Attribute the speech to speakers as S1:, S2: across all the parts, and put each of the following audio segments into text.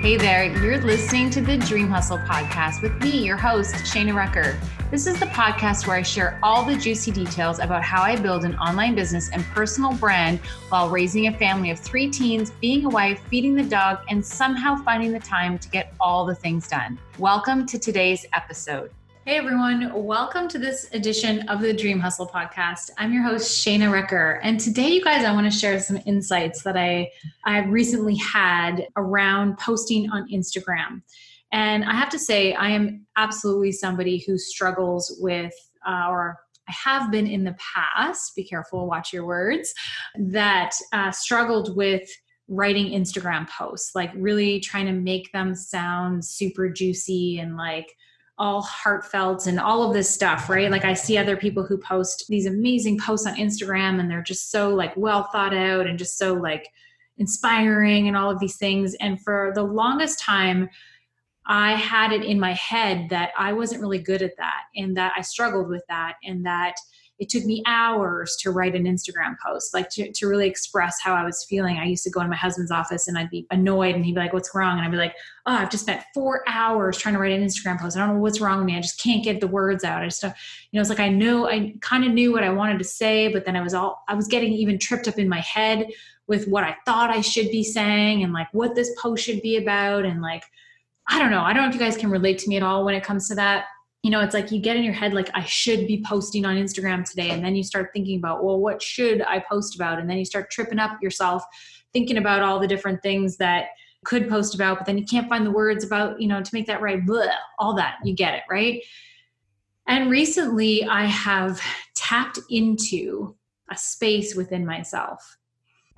S1: Hey there, you're listening to the Dream Hustle podcast with me, your host, Shana Recker. This is the podcast where I share all the juicy details about how I build an online business and personal brand while raising a family of three teens, being a wife, feeding the dog, and somehow finding the time to get all the things done. Welcome to today's episode. Hey everyone, welcome to this edition of the Dream Hustle podcast. I'm your host Shana Recker, and today you guys I want to share some insights that I I've recently had around posting on Instagram. And I have to say I am absolutely somebody who struggles with uh, or I have been in the past, be careful, watch your words, that uh, struggled with writing Instagram posts, like really trying to make them sound super juicy and like all heartfelt and all of this stuff, right? Like I see other people who post these amazing posts on Instagram and they're just so like well thought out and just so like inspiring and all of these things. And for the longest time, I had it in my head that I wasn't really good at that and that I struggled with that and that it took me hours to write an Instagram post, like to, to really express how I was feeling. I used to go in my husband's office and I'd be annoyed and he'd be like, What's wrong? And I'd be like, Oh, I've just spent four hours trying to write an Instagram post. I don't know what's wrong with me. I just can't get the words out. I just, you know, it's like I knew, I kind of knew what I wanted to say, but then I was all, I was getting even tripped up in my head with what I thought I should be saying and like what this post should be about. And like, I don't know. I don't know if you guys can relate to me at all when it comes to that you know, it's like you get in your head, like, I should be posting on Instagram today. And then you start thinking about, well, what should I post about? And then you start tripping up yourself, thinking about all the different things that could post about, but then you can't find the words about, you know, to make that right, blah, all that. You get it, right? And recently I have tapped into a space within myself.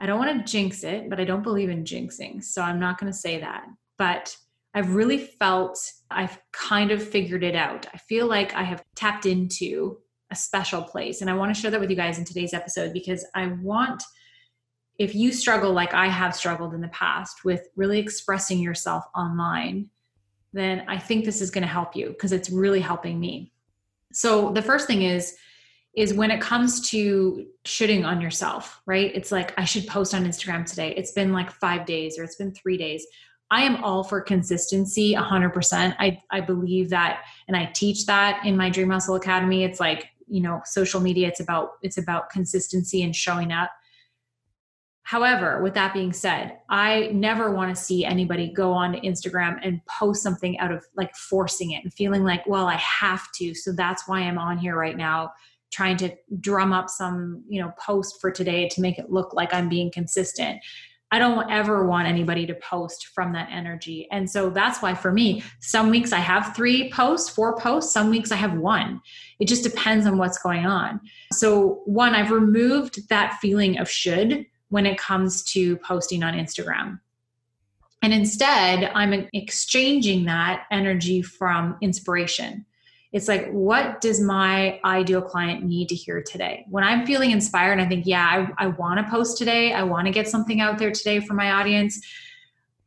S1: I don't want to jinx it, but I don't believe in jinxing. So I'm not going to say that. But I've really felt I've kind of figured it out. I feel like I have tapped into a special place. And I want to share that with you guys in today's episode because I want, if you struggle like I have struggled in the past with really expressing yourself online, then I think this is going to help you because it's really helping me. So the first thing is, is when it comes to shooting on yourself, right? It's like, I should post on Instagram today. It's been like five days or it's been three days. I am all for consistency 100%. I, I believe that, and I teach that in my Dream Hustle Academy. It's like, you know, social media, it's about, it's about consistency and showing up. However, with that being said, I never want to see anybody go on Instagram and post something out of like forcing it and feeling like, well, I have to. So that's why I'm on here right now trying to drum up some, you know, post for today to make it look like I'm being consistent. I don't ever want anybody to post from that energy. And so that's why for me, some weeks I have three posts, four posts, some weeks I have one. It just depends on what's going on. So, one, I've removed that feeling of should when it comes to posting on Instagram. And instead, I'm exchanging that energy from inspiration. It's like, what does my ideal client need to hear today? When I'm feeling inspired, and I think, yeah, I, I want to post today. I want to get something out there today for my audience.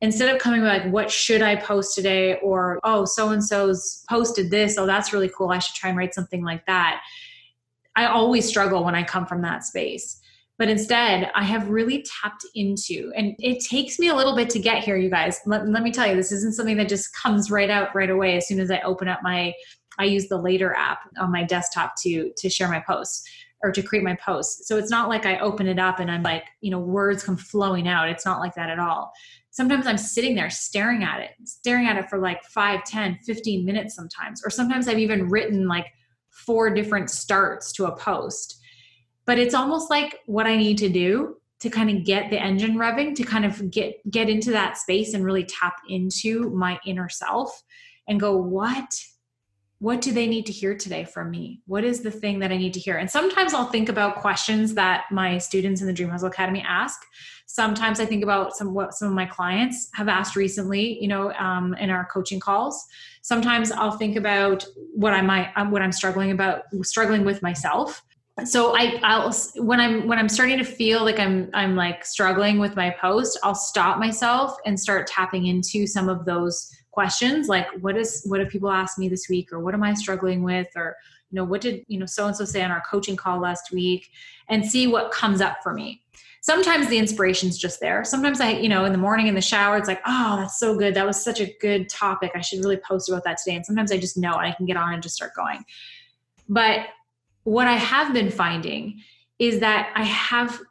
S1: Instead of coming like, what should I post today? Or, oh, so and so's posted this. Oh, that's really cool. I should try and write something like that. I always struggle when I come from that space. But instead, I have really tapped into, and it takes me a little bit to get here, you guys. Let, let me tell you, this isn't something that just comes right out right away as soon as I open up my I use the Later app on my desktop to to share my posts or to create my posts. So it's not like I open it up and I'm like, you know, words come flowing out. It's not like that at all. Sometimes I'm sitting there staring at it, staring at it for like 5, 10, 15 minutes sometimes. Or sometimes I've even written like four different starts to a post. But it's almost like what I need to do to kind of get the engine revving to kind of get get into that space and really tap into my inner self and go what what do they need to hear today from me? What is the thing that I need to hear? And sometimes I'll think about questions that my students in the Dream Hustle Academy ask. Sometimes I think about some what some of my clients have asked recently, you know, um, in our coaching calls. Sometimes I'll think about what I might um, what I'm struggling about, struggling with myself. So I, I'll when I'm when I'm starting to feel like I'm I'm like struggling with my post, I'll stop myself and start tapping into some of those questions like what is what have people asked me this week or what am i struggling with or you know what did you know so and so say on our coaching call last week and see what comes up for me sometimes the inspiration's just there. Sometimes I, you know, in the morning in the shower, it's like, oh, that's so good. That was such a good topic. I should really post about that today. And sometimes I just know and I can get on and just start going. But what I have been finding is that I have,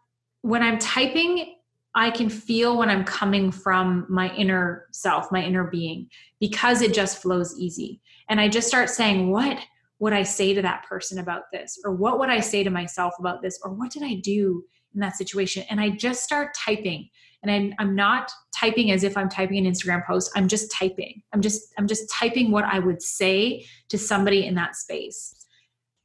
S1: when I'm typing, I can feel when I'm coming from my inner self, my inner being, because it just flows easy. And I just start saying, what would I say to that person about this? Or what would I say to myself about this? Or what did I do in that situation? And I just start typing. And I'm, I'm not typing as if I'm typing an Instagram post. I'm just typing. I'm just I'm just typing what I would say to somebody in that space.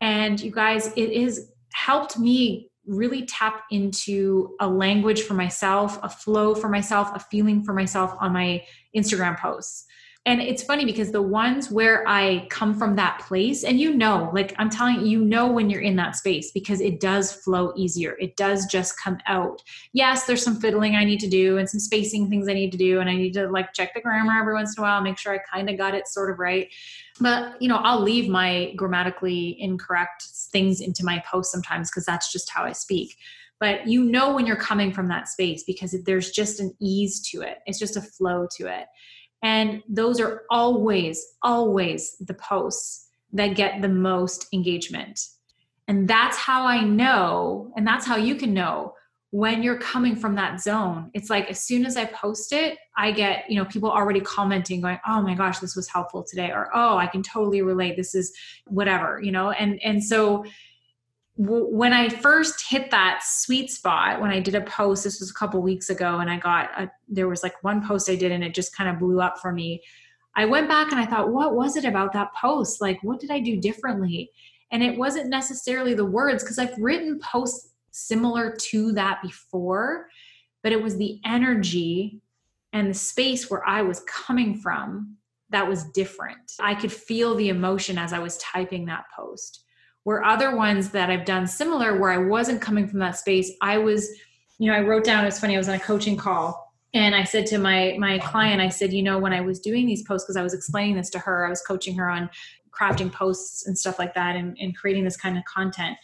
S1: And you guys, it is helped me really tap into a language for myself, a flow for myself, a feeling for myself on my Instagram posts. And it's funny because the ones where I come from that place, and you know, like I'm telling you, you know when you're in that space because it does flow easier. It does just come out. Yes, there's some fiddling I need to do and some spacing things I need to do, and I need to like check the grammar every once in a while, make sure I kind of got it sort of right. But you know, I'll leave my grammatically incorrect things into my post sometimes because that's just how I speak but you know when you're coming from that space because there's just an ease to it it's just a flow to it and those are always, always the posts that get the most engagement. And that's how I know, and that's how you can know when you're coming from that zone. It's like as soon as I post it, I get, you know, people already commenting, going, oh my gosh, this was helpful today, or oh, I can totally relate. This is whatever, you know, and and so when I first hit that sweet spot, when I did a post, this was a couple weeks ago, and I got a, there was like one post I did, and it just kind of blew up for me. I went back and I thought, what was it about that post? Like, what did I do differently? And it wasn't necessarily the words, because I've written posts similar to that before, but it was the energy and the space where I was coming from that was different. I could feel the emotion as I was typing that post where other ones that I've done similar, where I wasn't coming from that space, I was, you know, I wrote down, it's funny, I was on a coaching call and I said to my my client, I said, you know, when I was doing these posts, because I was explaining this to her, I was coaching her on crafting posts and stuff like that and, and creating this kind of content.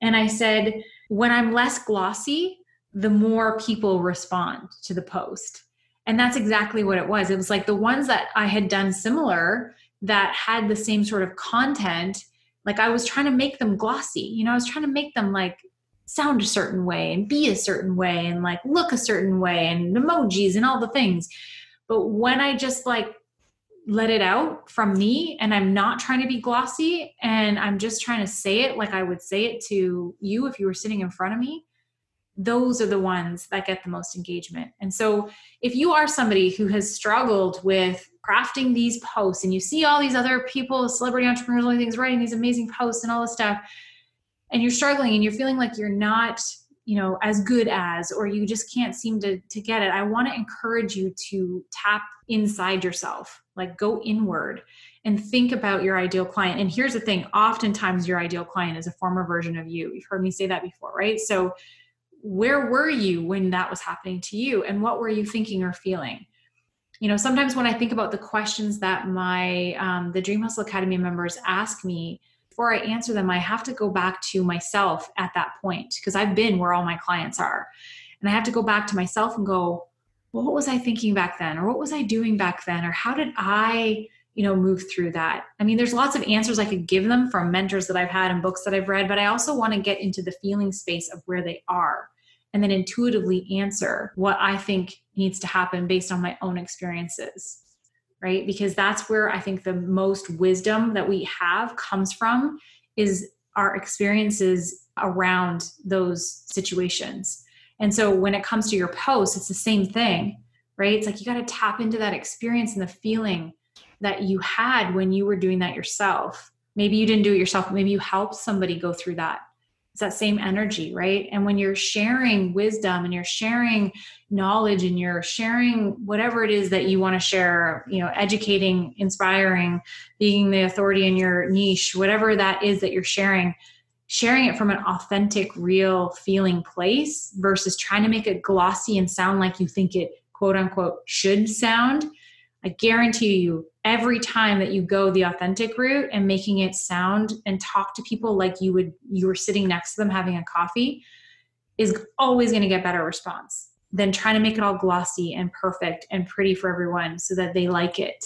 S1: And I said, when I'm less glossy, the more people respond to the post. And that's exactly what it was. It was like the ones that I had done similar that had the same sort of content like I was trying to make them glossy, you know, I was trying to make them like sound a certain way and be a certain way and like look a certain way and emojis and all the things. But when I just like let it out from me and I'm not trying to be glossy and I'm just trying to say it like I would say it to you if you were sitting in front of me, those are the ones that get the most engagement. And so if you are somebody who has struggled with crafting these posts and you see all these other people, celebrity entrepreneurs, all these things writing these amazing posts and all this stuff, and you're struggling and you're feeling like you're not, you know, as good as, or you just can't seem to, to get it, I want to encourage you to tap inside yourself, like go inward and think about your ideal client. And here's the thing oftentimes, your ideal client is a former version of you. You've heard me say that before, right? So, where were you when that was happening to you? And what were you thinking or feeling? You know sometimes when i think about the questions that my um, the dream hustle academy members ask me before i answer them i have to go back to myself at that point because i've been where all my clients are. And i have to go back to myself and go well, what was i thinking back then? Or what was i doing back then? Or how did i you know move through that? I mean there's lots of answers i could give them from mentors that i've had and books that i've read but i also want to get into the feeling space of where they are and then intuitively answer what I think needs to happen based on my own experiences. Right? Because that's where I think the most wisdom that we have comes from is our experiences around those situations. And so when it comes to your post, it's the same thing, right? It's like you got to tap into that experience and the feeling that you had when you were doing that yourself. Maybe you didn't do it yourself, maybe you helped somebody go through that it's that same energy right? And when you're sharing wisdom and you're sharing knowledge and you're sharing whatever it is that you want to share you know educating inspiring being the authority in your niche whatever that is that you're sharing sharing it from an authentic real feeling place versus trying to make it glossy and sound like you think it quote unquote should sound I guarantee you, every time that you go the authentic route and making it sound and talk to people like you would you were sitting next to them having a coffee, is always going to get better response than trying to make it all glossy and perfect and pretty for everyone so that they like it.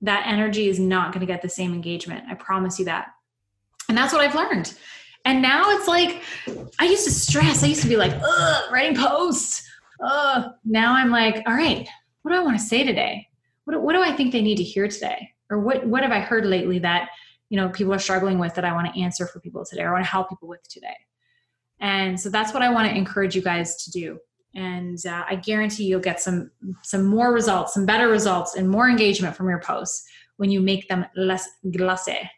S1: That energy is not going to get the same engagement. I promise you that. And that's what I've learned. And now it's like, I used to stress. I used to be like, ugh, writing posts. Ugh. Now I'm like, all right, what do I want to say today? What, what do I think they need to hear today? Or what, what have I heard lately that, you know, people are struggling with that I want to answer for people today or I want to help people with today? And so that's what I want to encourage you guys to do. And uh, I guarantee you'll get some some more results, some better results, and more engagement from your posts when you make them less glacé.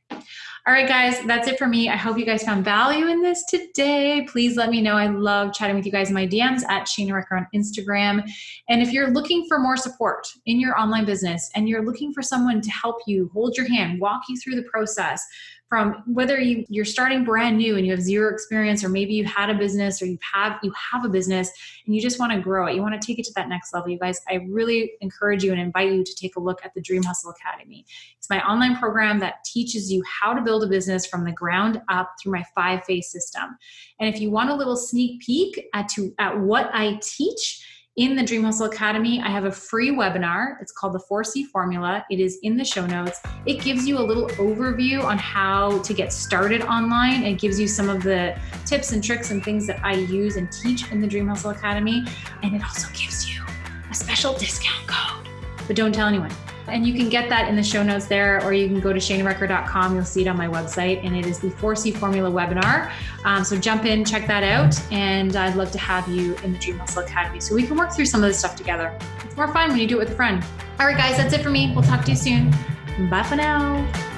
S1: All right, guys, that's it for me. I hope you guys found value in this today. Please let me know. I love chatting with you guys in my DMs at Shana Recker on Instagram. And if you're looking for more support in your online business and you're looking for someone to help you hold your hand, walk you through the process, from whether you, you're starting brand new and you have zero experience or maybe you had a business or you have you have a business and you just want to grow it. You want to take it to that next level. You guys i really encourage you and invite you to take a look at the dream hustle academy. It's my online program that teaches you how to build a business from the ground up through my five phase system. And if you want a little sneak peek at to at what i teach in the Dream Hustle Academy, I have a free webinar. It's called the 4C Formula. It is in the show notes. It gives you a little overview on how to get started online. It gives you some of the tips and tricks and things that I use and teach in the Dream Hustle Academy. And it also gives you a special discount code. But don't tell anyone. And you can get that in the show notes there, or you can go to shanarecker.com. You'll see it on my website, and it is the 4C Formula webinar. Um, so jump in, check that out, and I'd love to have you in the Dream Hustle Academy so we can work through some of this stuff together. It's more fun when you do it with a friend. All right, guys, that's it for me. We'll talk to you soon. Bye for now.